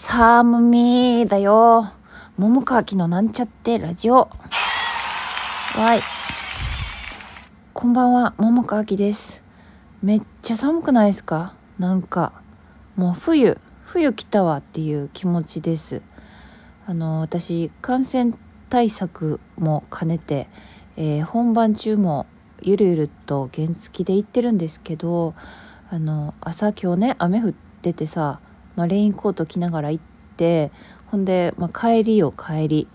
寒みだよ。桃川きのなんちゃってラジオ。わい。こんばんは、桃川きです。めっちゃ寒くないですか？なんか、もう冬、冬来たわっていう気持ちです。あの、私、感染対策も兼ねて、えー、本番中もゆるゆると原付で行ってるんですけど、あの、朝今日ね、雨降っててさ、まあ、レインコート着ながら行ってほんで、まあ、帰りよ帰り、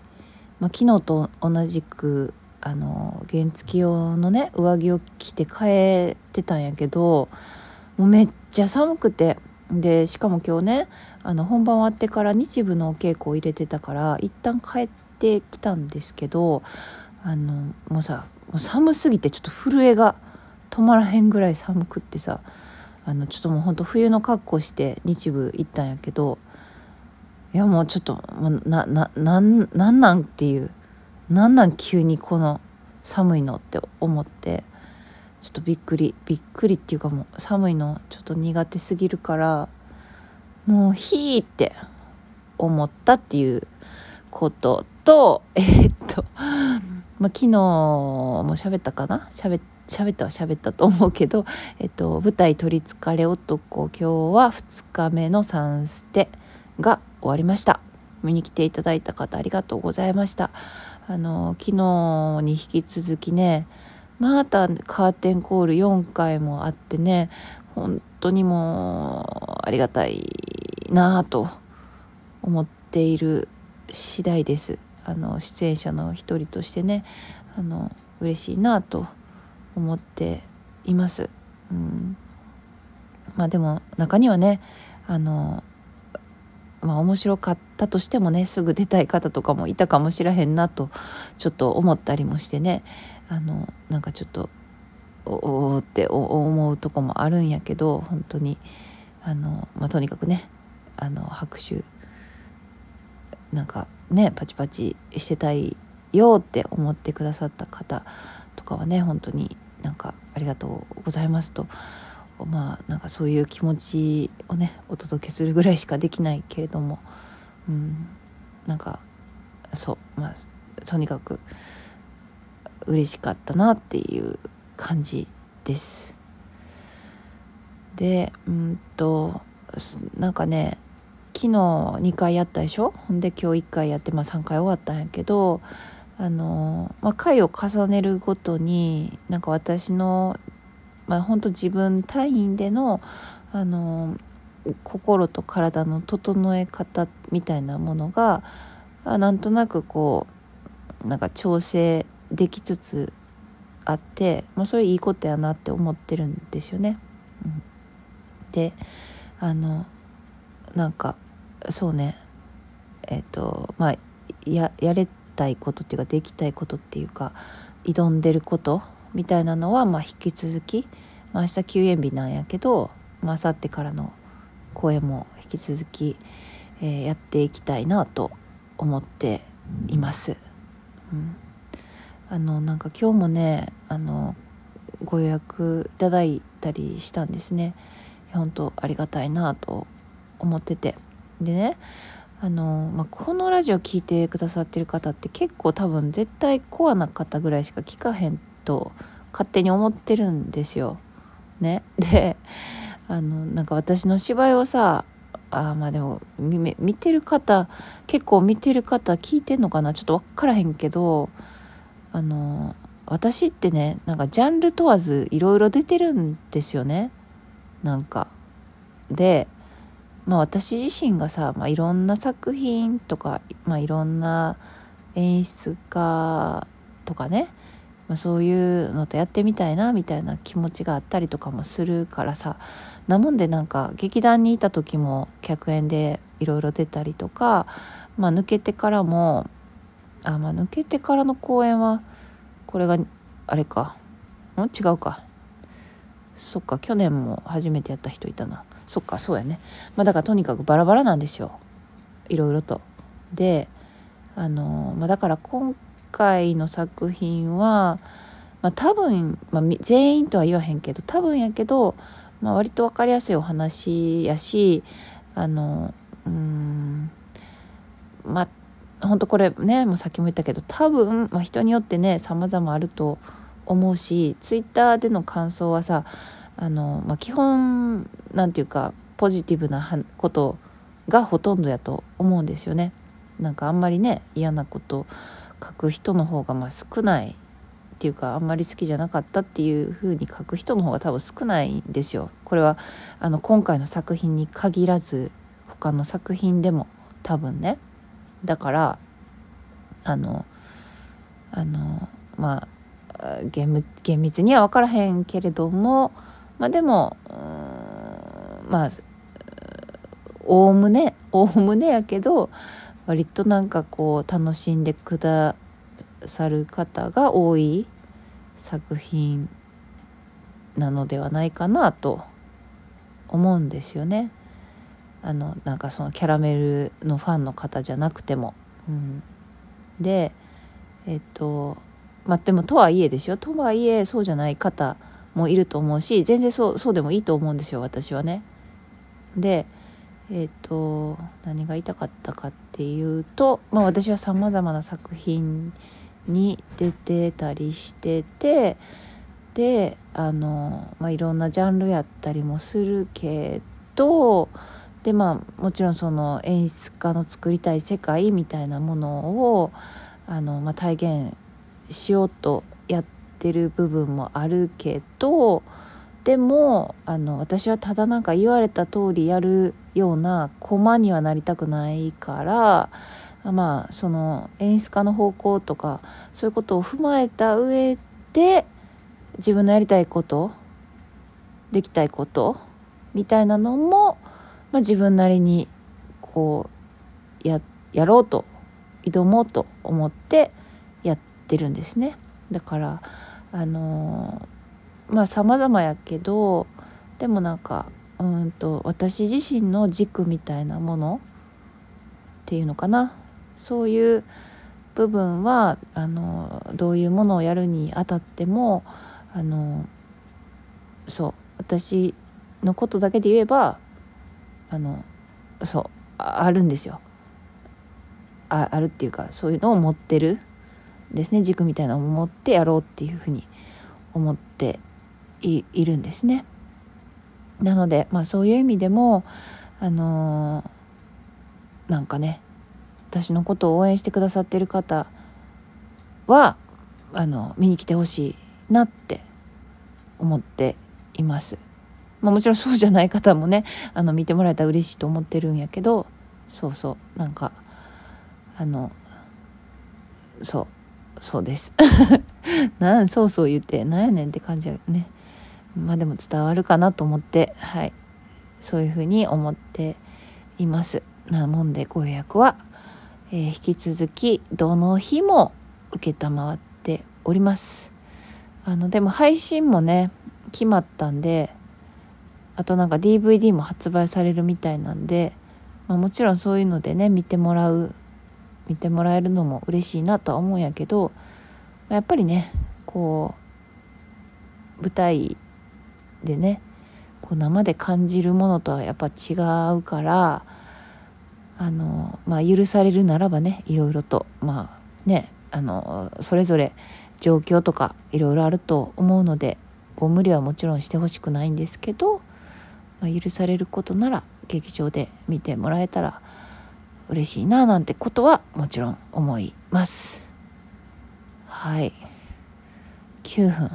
まあ、昨日と同じくあの原付用のね上着を着て帰ってたんやけどもうめっちゃ寒くて。でしかも今日ねあの本番終わってから日舞のお稽古を入れてたから一旦帰ってきたんですけどあのもうさもう寒すぎてちょっと震えが止まらへんぐらい寒くってさあのちょっともうほんと冬の格好して日舞行ったんやけどいやもうちょっとなななんなんなんっていうなんなん急にこの寒いのって思ってちょっとびっくりびっくりっていうかもう寒いのちょっと苦手すぎるからもうひーって思ったっていうこととえー、っとまあ昨日も喋ったかな？喋って喋ったは喋ったと思うけど、えっと、舞台「取りつかれ男」今日は2日目の3ステが終わりました。見に来ていただいた方ありがとうございました。あの昨日に引き続きねまたカーテンコール4回もあってね本当にもうありがたいなぁと思っている次第です。あの出演者の一人としてねあの嬉しいなぁと思っています。うん、まあでも中にはねあのまあ面白かったとしてもねすぐ出たい方とかもいたかもしれへんなとちょっと思ったりもしてねあのなんかちょっとおおって思うとこもあるんやけど本当にあの、まあ、とにかくねあの拍手なんかねパチパチしてたいよって思ってくださった方とかはね本当になんかありがとうございますとまあなんかそういう気持ちをねお届けするぐらいしかできないけれどもうんなんかそうまあとにかく嬉しかったなっていう感じです。でうんとなんかね昨日2回やったでしょ？ほんで今日1回やって、まあ、3回終わったんやけどあの、まあ、回を重ねるごとになんか私の、まあ、本当自分単位でのあの心と体の整え方みたいなものがあなんとなくこうなんか調整できつつあって、まあ、それいいことやなって思ってるんですよね。うん、であのなんかそうねえっ、ー、とまあややれたいことっていうかできたいことっていうか挑んでることみたいなのはまあ引き続き、まあ、明日休園日なんやけど、まあ明後日からの公演も引き続き、えー、やっていきたいなと思っています。うん、あのなんか今日もねあのご予約いただいたりしたんですね。本当ありがたいなと思っててでねあの、まあ、このラジオ聴いてくださってる方って結構多分絶対コアな方ぐらいしか聞かへんと勝手に思ってるんですよ。ね。で、あの、なんか私の芝居をさ、あまあでも見てる方結構見てる方聞いてんのかなちょっと分からへんけどあの私ってねなんかジャンル問わずいろいろ出てるんですよねなんかでまあ、私自身がさ、まあ、いろんな作品とか、まあ、いろんな演出家とかね、まあ、そういうのとやってみたいなみたいな気持ちがあったりとかもするからさなもんでなんか劇団にいた時も客演でいろいろ出たりとか、まあ、抜けてからもあまあ抜けてからの公演はこれがあれかん？違うか。そっか去年も初めてやった人いたな。そっかそうやね。まあだからとにかくバラバラなんですよ。いろいろと。であの、まあ、だから今回の作品は、まあ、多分、まあ、全員とは言わへんけど多分やけど、まあ、割と分かりやすいお話やしあのうんまあ本当これねもうさっきも言ったけど多分、まあ、人によってね様々あると思うしツイッターでの感想はさあの、まあ、基本なんていうかポジティブなことがほとんどやと思うんですよね。なんかあんまりね嫌なこと書く人の方がまあ少ないっていうかあんまり好きじゃなかったっていう風に書く人の方が多分少ないんですよ。これはあの今回の作品に限らず他の作品でも多分ね。だからあのあのまあ厳密には分からへんけれどもまあでもまあおおむねおおむねやけど割となんかこう楽しんでくださる方が多い作品なのではないかなと思うんですよね。あのなんかそのキャラメルのファンの方じゃなくても。うん、でえっとまあでもとはいえですよとはいえそうじゃない方もいると思うし全然そうそうでもいいと思うんですよ私はね。でえっ、と何が言いたかったかっていうと、まあ、私はさまざまな作品に出てたりしててであの、まあ、いろんなジャンルやったりもするけどでまあもちろんその演出家の作りたい世界みたいなものをあの、まあ、体現しようとてる部分もあるけどでもあの私はただなんか言われた通りやるような駒にはなりたくないからまあその演出家の方向とかそういうことを踏まえた上で自分のやりたいことできたいことみたいなのも、まあ、自分なりにこうややろうと挑もうと思ってやってるんですね。だからあのまあ様々やけどでもなんかうんと私自身の軸みたいなものっていうのかな。そういう部分はあのどういうものをやるにあたってもあのそう私のことだけで言えばあのそうあるんですよ。ああるっていうかそういうのを持ってるですね軸みたいなのを持ってやろうっていうふうに思っているんですね。なので、まあ、そういう意味でもあのー、なんかね私のことを応援してくださってる方はあの見に来てほしいなって思っています。まあ、もちろんそうじゃない方もねあの見てもらえたら嬉しいと思ってるんやけどそうそうなんかあのそうそうです。なんそうそう言ってなんやねんって感じやね。まあでも伝わるかなと思ってはい。そういうふうに思っています。なもんでご予約は、えー、引き続きどの日も承っております。あのでも配信もね決まったんであとなんか DVD も発売されるみたいなんで、まあ、もちろんそういうのでね見てもらう見てもらえるのも嬉しいなとは思うんやけどやっぱりねこう舞台でねこう生で感じるものとはやっぱ違うからあのまあ許されるならばねいろいろとまあねあのそれぞれ状況とかいろいろあると思うのでご無理はもちろんしてほしくないんですけど、まあ、許されることなら劇場で見てもらえたら嬉しいななんてことはもちろん思います。はい。9分。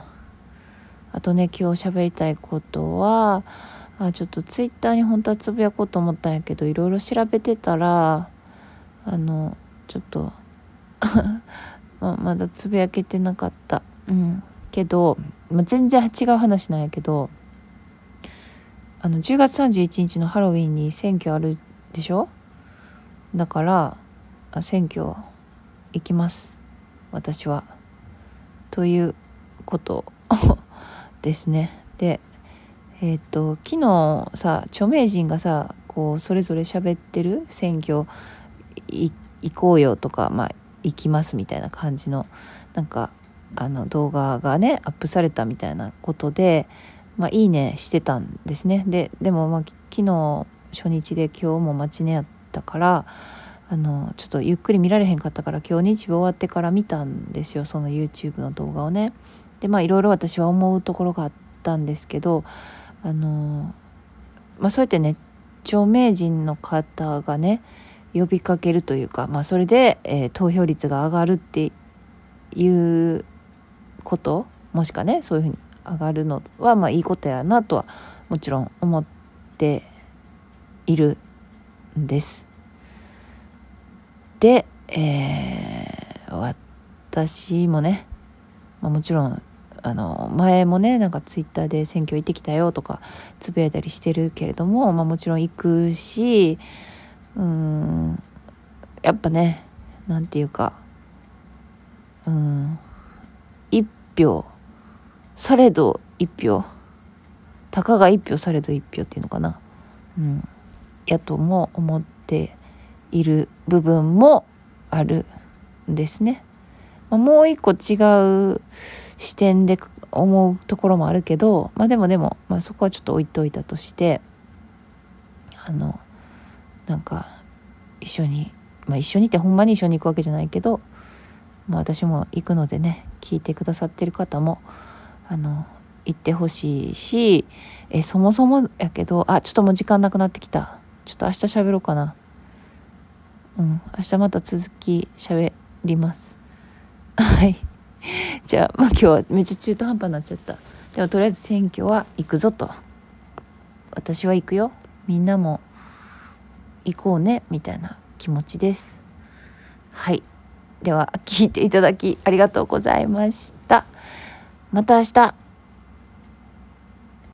あとね今日喋りたいことはあちょっとツイッターに本当はつぶやこうと思ったんやけどいろいろ調べてたらあのちょっと ままだつぶやけてなかった。うん。けど、ま全然違う話なんやけどあの10月31日のハロウィンに選挙あるでしょ？だから選挙行きます。私は。ということ ですね。でえっ、と昨日さ著名人がさこうそれぞれ喋ってる選挙行こうよとかまあ行きますみたいな感じのなんかあの動画がねアップされたみたいなことでまあいいねしてたんですね。ででもまあ昨日初日で今日も待ちねやったからあのちょっとゆっくり見られへんかったから今日日曜終わってから見たんですよその YouTube の動画をね。でまあいろいろ私は思うところがあったんですけどあのまあそうやってね著名人の方がね呼びかけるというか、まあ、それで、えー、投票率が上がるっていうこともしかねそういうふうに上がるのはまあいいことやなとはもちろん思っているです。で、えー、私もね、まあ、もちろんあの前もねなんかツイッターで選挙行ってきたよとかつぶやいたりしてるけれども、まあ、もちろん行くしうんやっぱねなんていうかうん一票されど一票たかが一票されど一票っていうのかなうんやとも思っている部分もあるんですね。もう一個違う視点で思うところもあるけど、まあでもでも、まあそこはちょっと置いといたとして、あの、なんか、一緒に、まあ一緒にってほんまに一緒に行くわけじゃないけど、まあ私も行くのでね、聞いてくださってる方も、あの、行ってほしいし、え、そもそもやけど、あ、ちょっともう時間なくなってきた。ちょっと明日喋ろうかな。うん、明日また続き喋ります。はい。じゃあ、まあ今日はめっちゃ中途半端になっちゃった。でもとりあえず選挙は行くぞと。私は行くよ。みんなも行こうね、みたいな気持ちです。はい。では、聞いていただきありがとうございました。また明日。